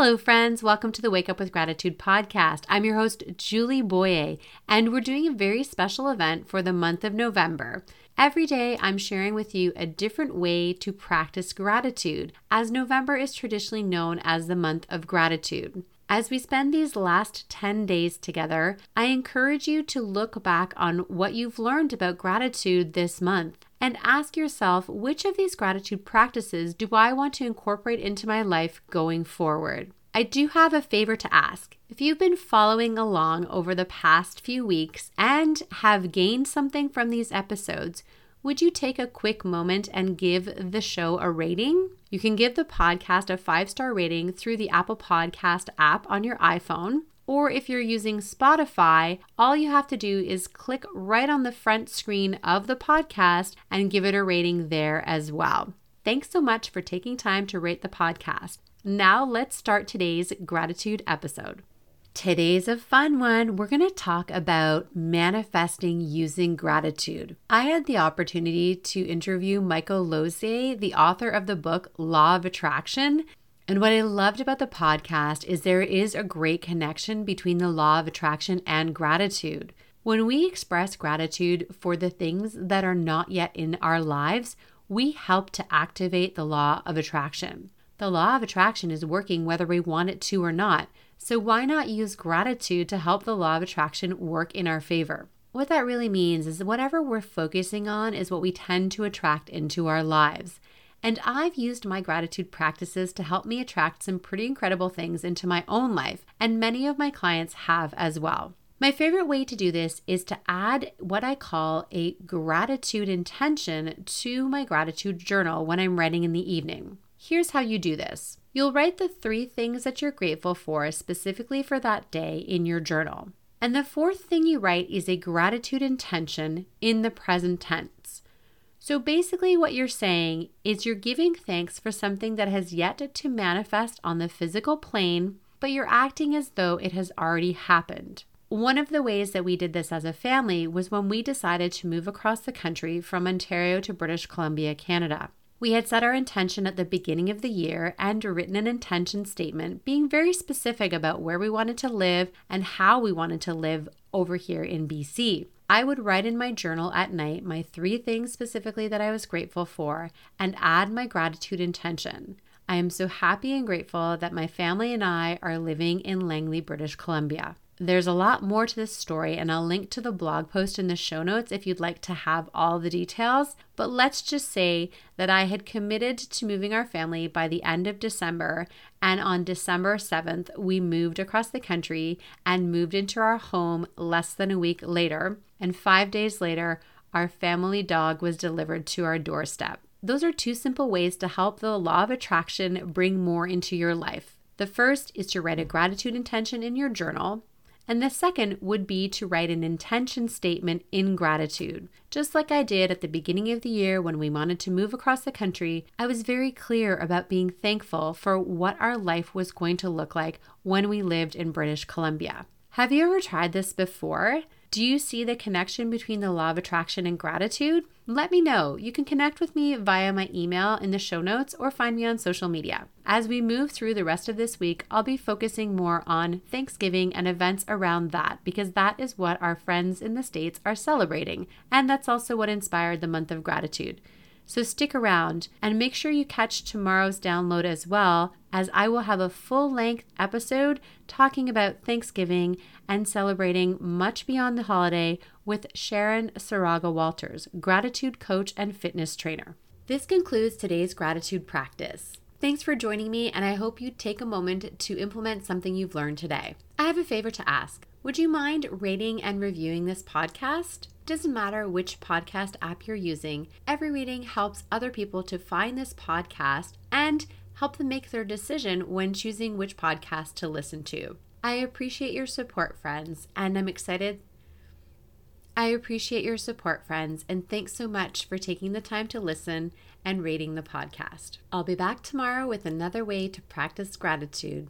Hello, friends. Welcome to the Wake Up with Gratitude podcast. I'm your host, Julie Boyer, and we're doing a very special event for the month of November. Every day, I'm sharing with you a different way to practice gratitude, as November is traditionally known as the month of gratitude. As we spend these last 10 days together, I encourage you to look back on what you've learned about gratitude this month and ask yourself which of these gratitude practices do I want to incorporate into my life going forward? I do have a favor to ask. If you've been following along over the past few weeks and have gained something from these episodes, would you take a quick moment and give the show a rating? You can give the podcast a five star rating through the Apple Podcast app on your iPhone. Or if you're using Spotify, all you have to do is click right on the front screen of the podcast and give it a rating there as well. Thanks so much for taking time to rate the podcast. Now let's start today's gratitude episode. Today's a fun one. We're going to talk about manifesting using gratitude. I had the opportunity to interview Michael Losier, the author of the book Law of Attraction. And what I loved about the podcast is there is a great connection between the law of attraction and gratitude. When we express gratitude for the things that are not yet in our lives, we help to activate the law of attraction. The law of attraction is working whether we want it to or not. So, why not use gratitude to help the law of attraction work in our favor? What that really means is whatever we're focusing on is what we tend to attract into our lives. And I've used my gratitude practices to help me attract some pretty incredible things into my own life, and many of my clients have as well. My favorite way to do this is to add what I call a gratitude intention to my gratitude journal when I'm writing in the evening. Here's how you do this you'll write the three things that you're grateful for specifically for that day in your journal. And the fourth thing you write is a gratitude intention in the present tense. So basically, what you're saying is you're giving thanks for something that has yet to manifest on the physical plane, but you're acting as though it has already happened. One of the ways that we did this as a family was when we decided to move across the country from Ontario to British Columbia, Canada. We had set our intention at the beginning of the year and written an intention statement, being very specific about where we wanted to live and how we wanted to live over here in BC. I would write in my journal at night my three things specifically that I was grateful for and add my gratitude intention. I am so happy and grateful that my family and I are living in Langley, British Columbia. There's a lot more to this story, and I'll link to the blog post in the show notes if you'd like to have all the details. But let's just say that I had committed to moving our family by the end of December, and on December 7th, we moved across the country and moved into our home less than a week later. And five days later, our family dog was delivered to our doorstep. Those are two simple ways to help the law of attraction bring more into your life. The first is to write a gratitude intention in your journal. And the second would be to write an intention statement in gratitude. Just like I did at the beginning of the year when we wanted to move across the country, I was very clear about being thankful for what our life was going to look like when we lived in British Columbia. Have you ever tried this before? Do you see the connection between the law of attraction and gratitude? Let me know. You can connect with me via my email in the show notes or find me on social media. As we move through the rest of this week, I'll be focusing more on Thanksgiving and events around that because that is what our friends in the States are celebrating. And that's also what inspired the month of gratitude. So stick around and make sure you catch tomorrow's download as well, as I will have a full length episode talking about Thanksgiving and celebrating much beyond the holiday with Sharon Saraga Walters, gratitude coach and fitness trainer. This concludes today's gratitude practice. Thanks for joining me, and I hope you take a moment to implement something you've learned today. I have a favor to ask. Would you mind rating and reviewing this podcast? Doesn't matter which podcast app you're using, every rating helps other people to find this podcast and help them make their decision when choosing which podcast to listen to. I appreciate your support, friends, and I'm excited. I appreciate your support, friends, and thanks so much for taking the time to listen and rating the podcast. I'll be back tomorrow with another way to practice gratitude.